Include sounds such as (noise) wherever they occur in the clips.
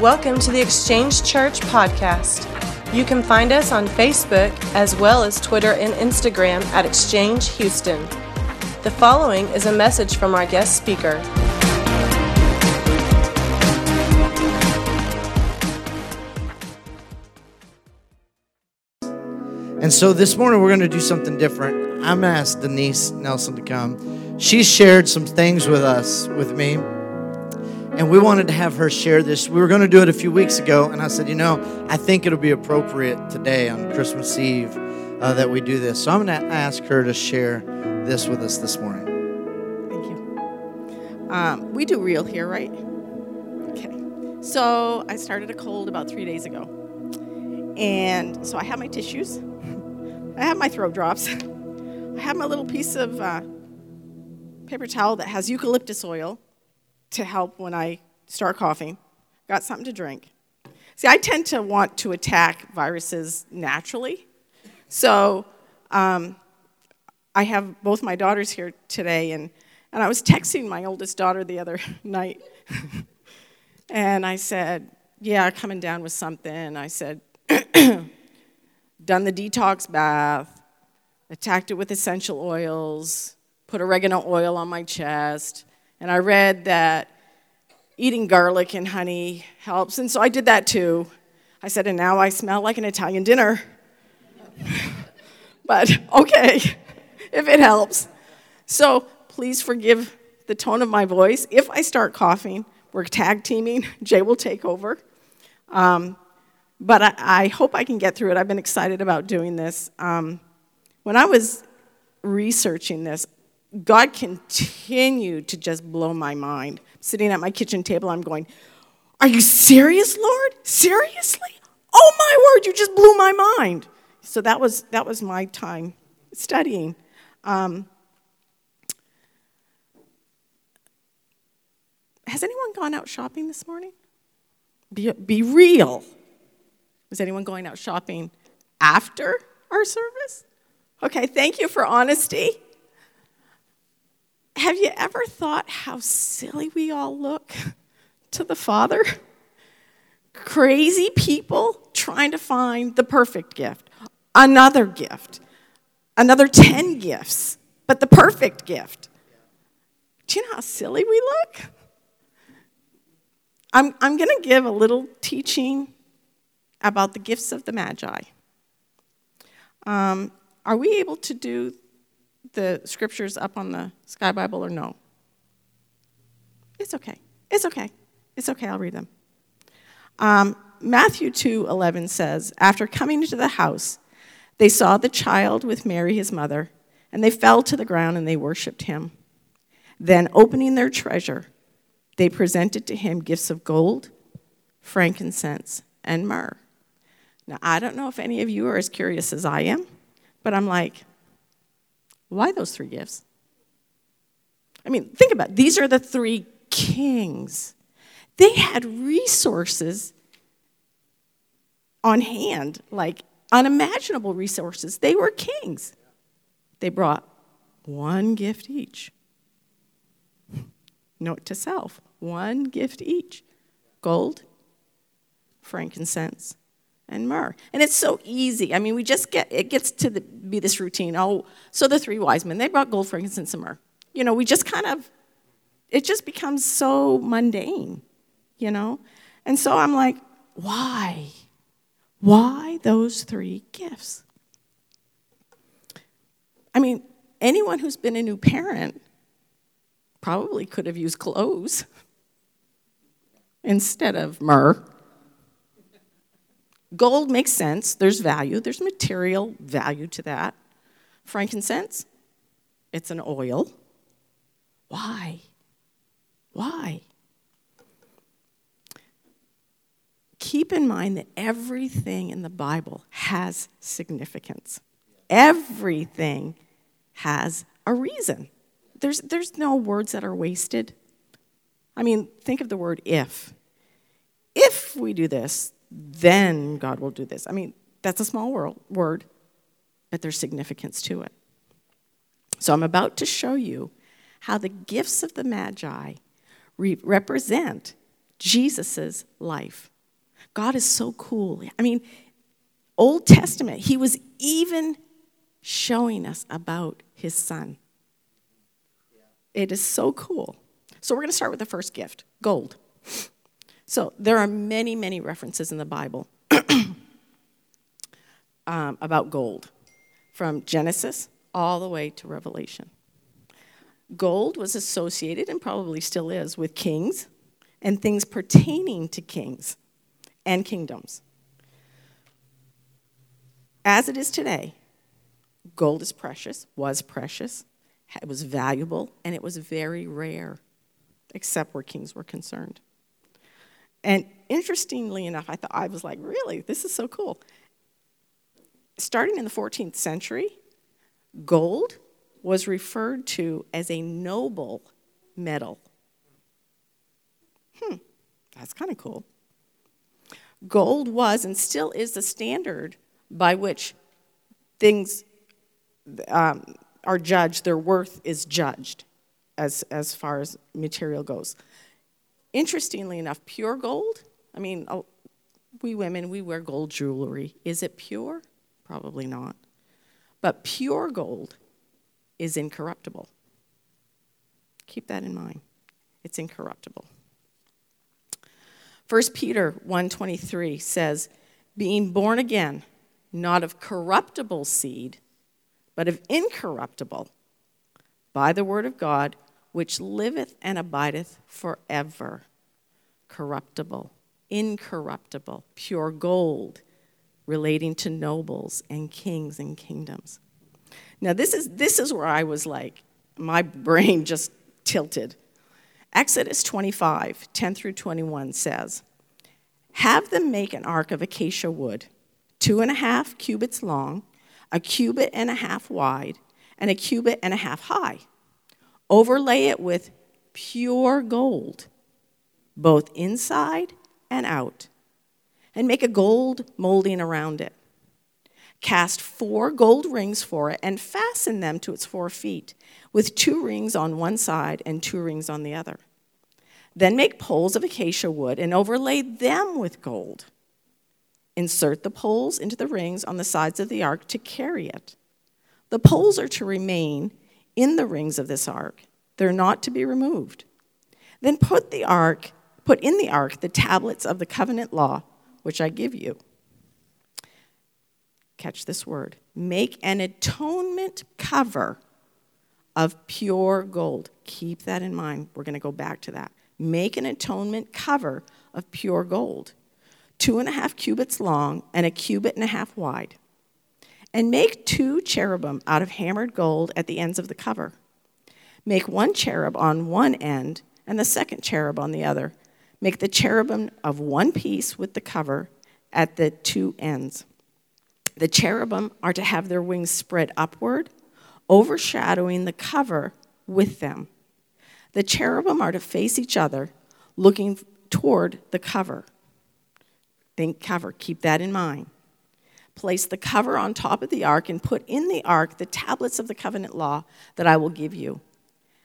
Welcome to the Exchange Church podcast. You can find us on Facebook as well as Twitter and Instagram at Exchange Houston. The following is a message from our guest speaker. And so this morning we're going to do something different. I'm going to ask Denise Nelson to come. She shared some things with us, with me, and we wanted to have her share this. We were going to do it a few weeks ago, and I said, you know, I think it'll be appropriate today on Christmas Eve uh, that we do this. So I'm going to ask her to share this with us this morning. Thank you. Um, we do real here, right? Okay. So I started a cold about three days ago. And so I have my tissues, I have my throat drops, (laughs) I have my little piece of uh, paper towel that has eucalyptus oil to help when I start coughing. Got something to drink. See, I tend to want to attack viruses naturally. So um, I have both my daughters here today, and, and I was texting my oldest daughter the other (laughs) night. and I said, Yeah, coming down with something. I said, (clears throat) Done the detox bath, attacked it with essential oils, put oregano oil on my chest, and I read that eating garlic and honey helps, and so I did that too. I said, and now I smell like an Italian dinner. (laughs) but okay, (laughs) if it helps. So please forgive the tone of my voice. If I start coughing, we're tag teaming. (laughs) Jay will take over. Um, but I, I, hope I can get through it. I've been excited about doing this. Um, when I was researching this, God continued to just blow my mind. Sitting at my kitchen table, I'm going, Are you serious, Lord? Seriously? Oh my word, you just blew my mind. So that was, that was my time studying. Um, has anyone gone out shopping this morning? Be, be real. Was anyone going out shopping after our service? Okay, thank you for honesty. Have you ever thought how silly we all look (laughs) to the Father? Crazy people trying to find the perfect gift, another gift, another 10 gifts, but the perfect gift. Do you know how silly we look? I'm, I'm going to give a little teaching about the gifts of the Magi. Um, are we able to do the scriptures up on the Sky Bible or no? It's okay. It's okay. It's okay. I'll read them. Um, Matthew 2 11 says, After coming into the house, they saw the child with Mary, his mother, and they fell to the ground and they worshiped him. Then, opening their treasure, they presented to him gifts of gold, frankincense, and myrrh. Now, I don't know if any of you are as curious as I am, but I'm like, why those three gifts? I mean, think about it. These are the three kings. They had resources on hand, like unimaginable resources. They were kings. They brought one gift each. (laughs) Note to self one gift each gold, frankincense, and myrrh. And it's so easy. I mean, we just get, it gets to the, be this routine. Oh, so the three wise men, they brought gold, frankincense, and myrrh. You know, we just kind of, it just becomes so mundane, you know? And so I'm like, why? Why those three gifts? I mean, anyone who's been a new parent probably could have used clothes (laughs) instead of myrrh. Gold makes sense. There's value, there's material value to that. Frankincense, it's an oil. Why? Why? Keep in mind that everything in the Bible has significance. Everything has a reason. There's, there's no words that are wasted. I mean, think of the word if. If we do this, then God will do this. I mean, that's a small world, word, but there's significance to it. So I'm about to show you how the gifts of the Magi re- represent Jesus' life. God is so cool. I mean, Old Testament, he was even showing us about his son. It is so cool. So we're going to start with the first gift gold. So there are many, many references in the Bible (clears throat) um, about gold, from Genesis all the way to Revelation. Gold was associated, and probably still is, with kings and things pertaining to kings and kingdoms. As it is today, gold is precious, was precious, it was valuable, and it was very rare, except where kings were concerned. And interestingly enough, I thought I was like, really, this is so cool. Starting in the 14th century, gold was referred to as a noble metal. Hmm, that's kind of cool. Gold was and still is the standard by which things um, are judged, their worth is judged as, as far as material goes. Interestingly enough, pure gold, I mean, we women, we wear gold jewelry. Is it pure? Probably not. But pure gold is incorruptible. Keep that in mind. It's incorruptible. 1 Peter 1:23 says, "Being born again, not of corruptible seed, but of incorruptible, by the word of God, which liveth and abideth forever." Corruptible, incorruptible, pure gold, relating to nobles and kings and kingdoms. Now, this is, this is where I was like, my brain just tilted. Exodus 25, 10 through 21 says, Have them make an ark of acacia wood, two and a half cubits long, a cubit and a half wide, and a cubit and a half high. Overlay it with pure gold, both inside and out, and make a gold molding around it. Cast four gold rings for it and fasten them to its four feet, with two rings on one side and two rings on the other. Then make poles of acacia wood and overlay them with gold. Insert the poles into the rings on the sides of the ark to carry it. The poles are to remain in the rings of this ark, they're not to be removed. Then put the ark, put in the ark the tablets of the covenant law, which I give you catch this word, make an atonement cover of pure gold. Keep that in mind. We're going to go back to that. Make an atonement cover of pure gold, two and a half cubits long and a cubit and a half wide. And make two cherubim out of hammered gold at the ends of the cover. Make one cherub on one end and the second cherub on the other. Make the cherubim of one piece with the cover at the two ends. The cherubim are to have their wings spread upward, overshadowing the cover with them. The cherubim are to face each other, looking toward the cover. Think cover, keep that in mind. Place the cover on top of the ark and put in the ark the tablets of the covenant law that I will give you.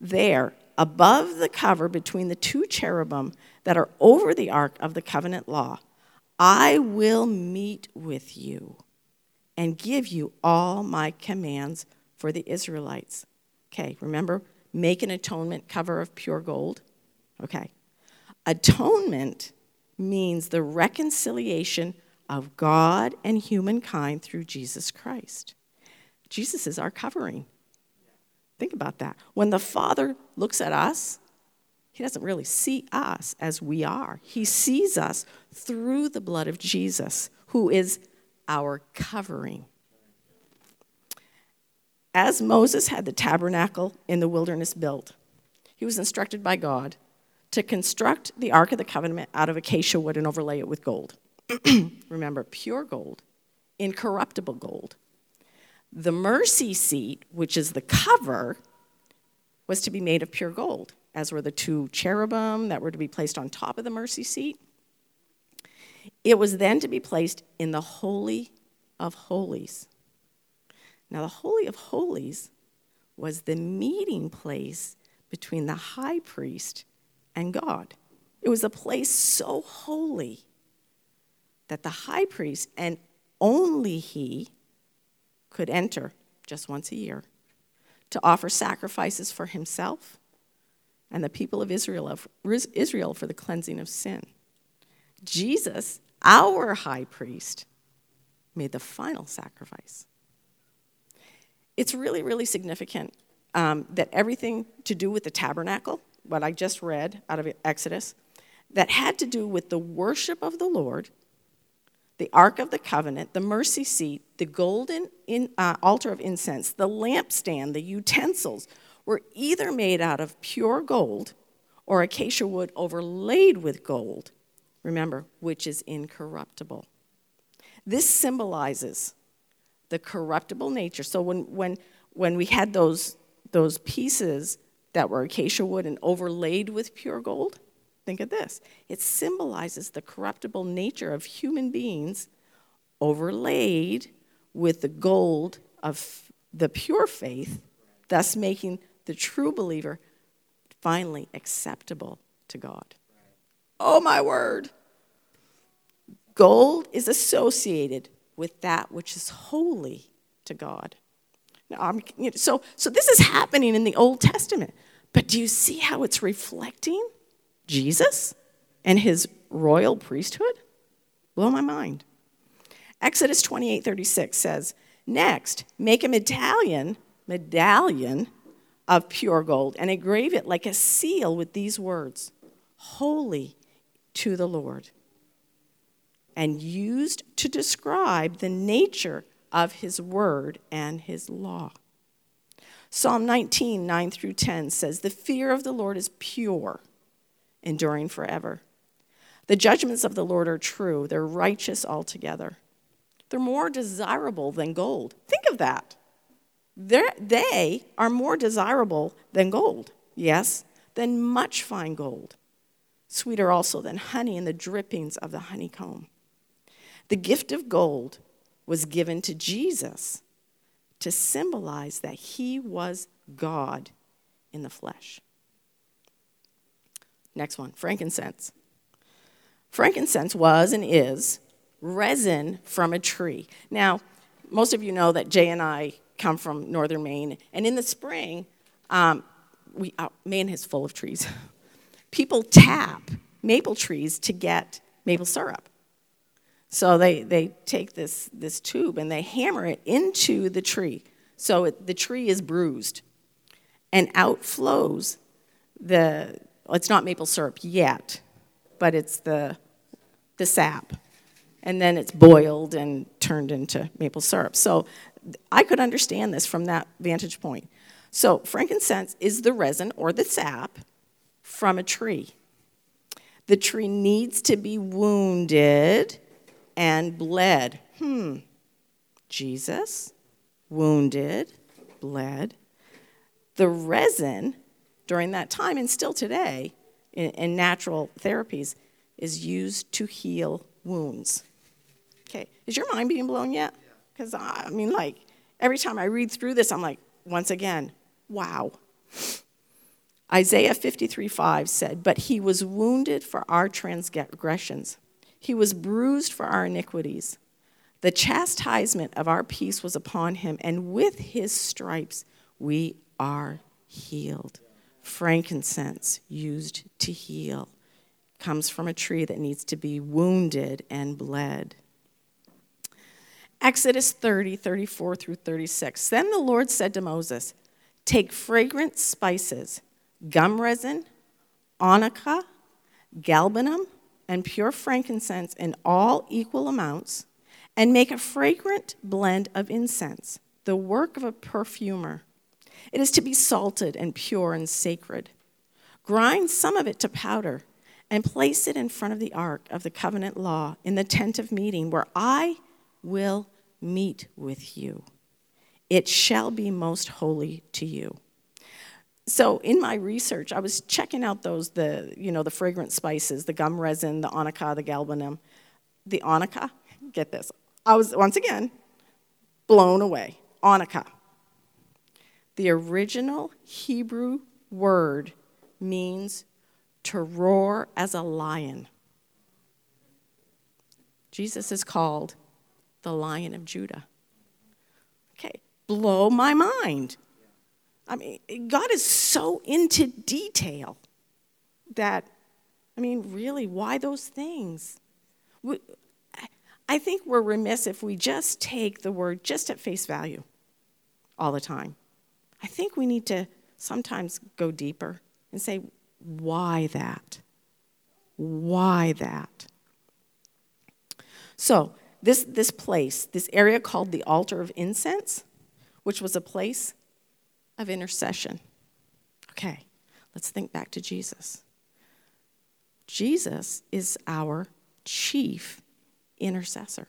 There, above the cover between the two cherubim that are over the ark of the covenant law, I will meet with you and give you all my commands for the Israelites. Okay, remember, make an atonement cover of pure gold. Okay. Atonement means the reconciliation of God and humankind through Jesus Christ. Jesus is our covering. Think about that. When the Father looks at us, he doesn't really see us as we are. He sees us through the blood of Jesus, who is our covering. As Moses had the tabernacle in the wilderness built, he was instructed by God to construct the Ark of the Covenant out of acacia wood and overlay it with gold. (clears throat) Remember, pure gold, incorruptible gold. The mercy seat, which is the cover, was to be made of pure gold, as were the two cherubim that were to be placed on top of the mercy seat. It was then to be placed in the Holy of Holies. Now, the Holy of Holies was the meeting place between the high priest and God. It was a place so holy that the high priest, and only he, could enter just once a year to offer sacrifices for himself and the people of Israel, Israel for the cleansing of sin. Jesus, our high priest, made the final sacrifice. It's really, really significant um, that everything to do with the tabernacle, what I just read out of Exodus, that had to do with the worship of the Lord, the Ark of the Covenant, the mercy seat, the golden in, uh, altar of incense, the lampstand, the utensils were either made out of pure gold or acacia wood overlaid with gold, remember, which is incorruptible. This symbolizes the corruptible nature. So when, when, when we had those, those pieces that were acacia wood and overlaid with pure gold, think of this. It symbolizes the corruptible nature of human beings overlaid with the gold of the pure faith, thus making the true believer finally acceptable to God. Oh, my word. Gold is associated with that which is holy to God. Now, you know, so, so this is happening in the Old Testament. But do you see how it's reflecting Jesus and his royal priesthood? Blow my mind. Exodus 28 36 says, Next, make a medallion, medallion of pure gold and engrave it like a seal with these words Holy to the Lord and used to describe the nature of his word and his law. Psalm 19, 9 through 10 says, The fear of the Lord is pure, enduring forever. The judgments of the Lord are true, they're righteous altogether. They're more desirable than gold. Think of that. They're, they are more desirable than gold, yes, than much fine gold. Sweeter also than honey and the drippings of the honeycomb. The gift of gold was given to Jesus to symbolize that he was God in the flesh. Next one frankincense. Frankincense was and is resin from a tree. Now, most of you know that Jay and I come from northern Maine, and in the spring, um, we, uh, Maine is full of trees. (laughs) People tap maple trees to get maple syrup. So they, they take this, this tube and they hammer it into the tree. So it, the tree is bruised. And out flows the, it's not maple syrup yet, but it's the, the sap. And then it's boiled and turned into maple syrup. So I could understand this from that vantage point. So frankincense is the resin or the sap from a tree. The tree needs to be wounded and bled. Hmm. Jesus, wounded, bled. The resin during that time and still today in, in natural therapies is used to heal wounds. Okay, is your mind being blown yet? Because I mean, like, every time I read through this, I'm like, once again, wow. Isaiah 53 5 said, But he was wounded for our transgressions, he was bruised for our iniquities. The chastisement of our peace was upon him, and with his stripes we are healed. Frankincense used to heal comes from a tree that needs to be wounded and bled. Exodus 30, 34 through 36. Then the Lord said to Moses, Take fragrant spices, gum resin, onycha, galbanum, and pure frankincense in all equal amounts, and make a fragrant blend of incense, the work of a perfumer. It is to be salted and pure and sacred. Grind some of it to powder and place it in front of the ark of the covenant law in the tent of meeting, where I will meet with you. It shall be most holy to you so in my research, I was checking out those the you know the fragrant spices, the gum resin, the onycha, the galbanum, the onycha. Get this, I was once again blown away. Onycha. The original Hebrew word means to roar as a lion. Jesus is called the Lion of Judah. Okay, blow my mind. I mean, God is so into detail that, I mean, really, why those things? I think we're remiss if we just take the word just at face value all the time. I think we need to sometimes go deeper and say, why that? Why that? So, this, this place, this area called the altar of incense, which was a place of intercession. Okay, let's think back to Jesus. Jesus is our chief intercessor.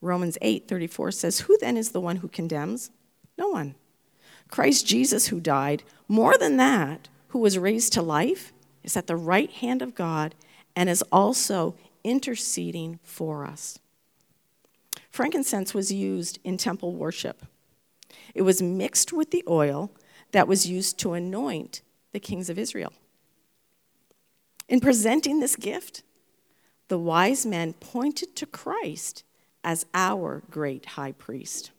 Romans 8 34 says, Who then is the one who condemns? No one. Christ Jesus, who died, more than that, who was raised to life, is at the right hand of God and is also interceding for us. Frankincense was used in temple worship. It was mixed with the oil that was used to anoint the kings of Israel. In presenting this gift, the wise men pointed to Christ as our great high priest.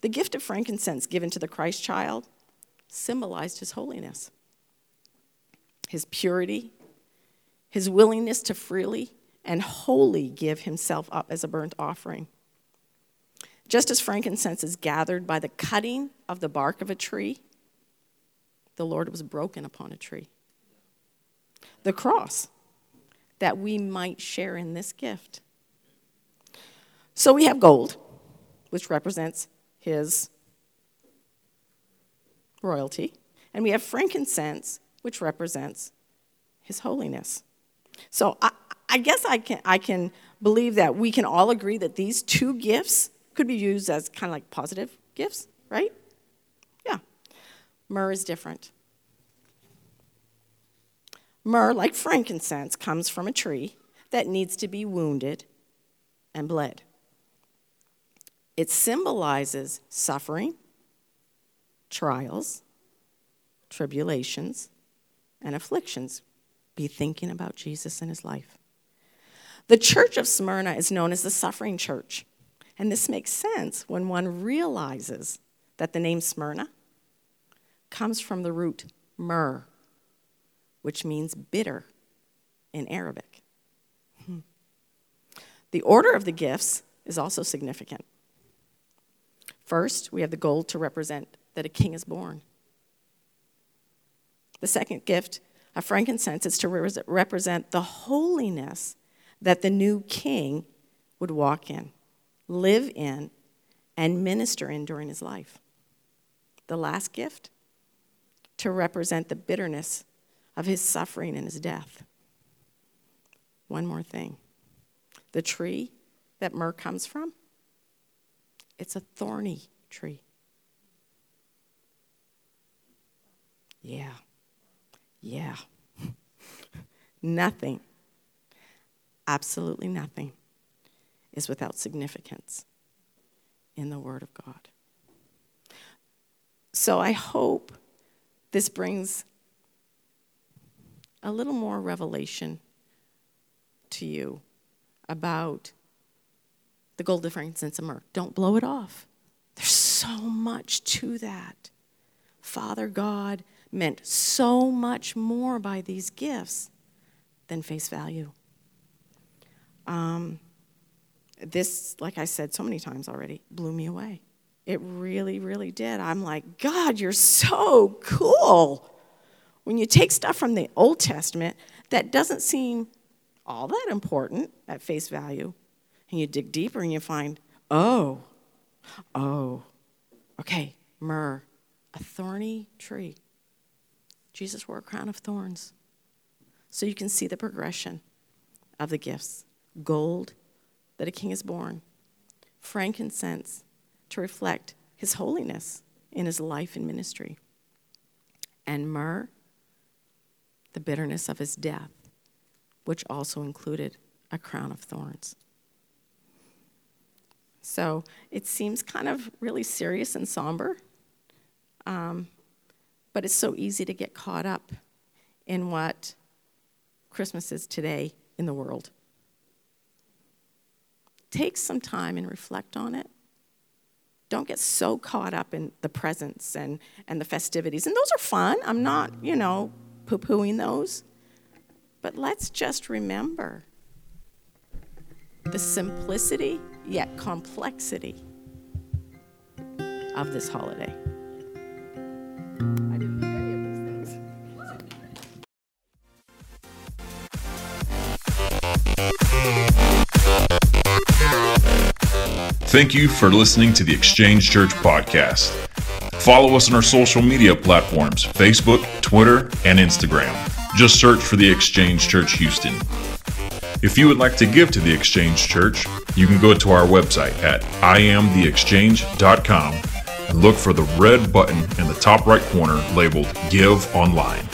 The gift of frankincense given to the Christ child symbolized his holiness, his purity, his willingness to freely and wholly give himself up as a burnt offering. Just as frankincense is gathered by the cutting of the bark of a tree, the Lord was broken upon a tree. The cross, that we might share in this gift. So we have gold, which represents his royalty, and we have frankincense, which represents his holiness. So I, I guess I can, I can believe that we can all agree that these two gifts could be used as kind of like positive gifts, right? Yeah. Myrrh is different. Myrrh, like frankincense, comes from a tree that needs to be wounded and bled. It symbolizes suffering, trials, tribulations, and afflictions. Be thinking about Jesus and his life. The church of Smyrna is known as the suffering church. And this makes sense when one realizes that the name Smyrna comes from the root myrrh, which means bitter in Arabic. Hmm. The order of the gifts is also significant. First, we have the gold to represent that a king is born. The second gift of frankincense is to represent the holiness that the new king would walk in, live in, and minister in during his life. The last gift, to represent the bitterness of his suffering and his death. One more thing the tree that myrrh comes from it's a thorny tree. Yeah. Yeah. (laughs) nothing, absolutely nothing, is without significance in the Word of God. So I hope this brings a little more revelation to you about the gold, the frankincense, and myrrh. Don't blow it off. There's so much to that. Father God meant so much more by these gifts than face value. Um, this, like I said so many times already, blew me away. It really, really did. I'm like, God, you're so cool. When you take stuff from the Old Testament that doesn't seem all that important at face value, and you dig deeper and you find, oh, oh, okay, myrrh, a thorny tree. Jesus wore a crown of thorns. So you can see the progression of the gifts gold, that a king is born, frankincense, to reflect his holiness in his life and ministry, and myrrh, the bitterness of his death, which also included a crown of thorns. So it seems kind of really serious and somber. Um, But it's so easy to get caught up in what Christmas is today in the world. Take some time and reflect on it. Don't get so caught up in the presents and, and the festivities. And those are fun. I'm not, you know, poo pooing those. But let's just remember the simplicity yet complexity of this holiday. Thank you for listening to the Exchange Church podcast. Follow us on our social media platforms Facebook, Twitter, and Instagram. Just search for the Exchange Church Houston. If you would like to give to the Exchange Church, you can go to our website at iamtheexchange.com and look for the red button in the top right corner labeled Give Online.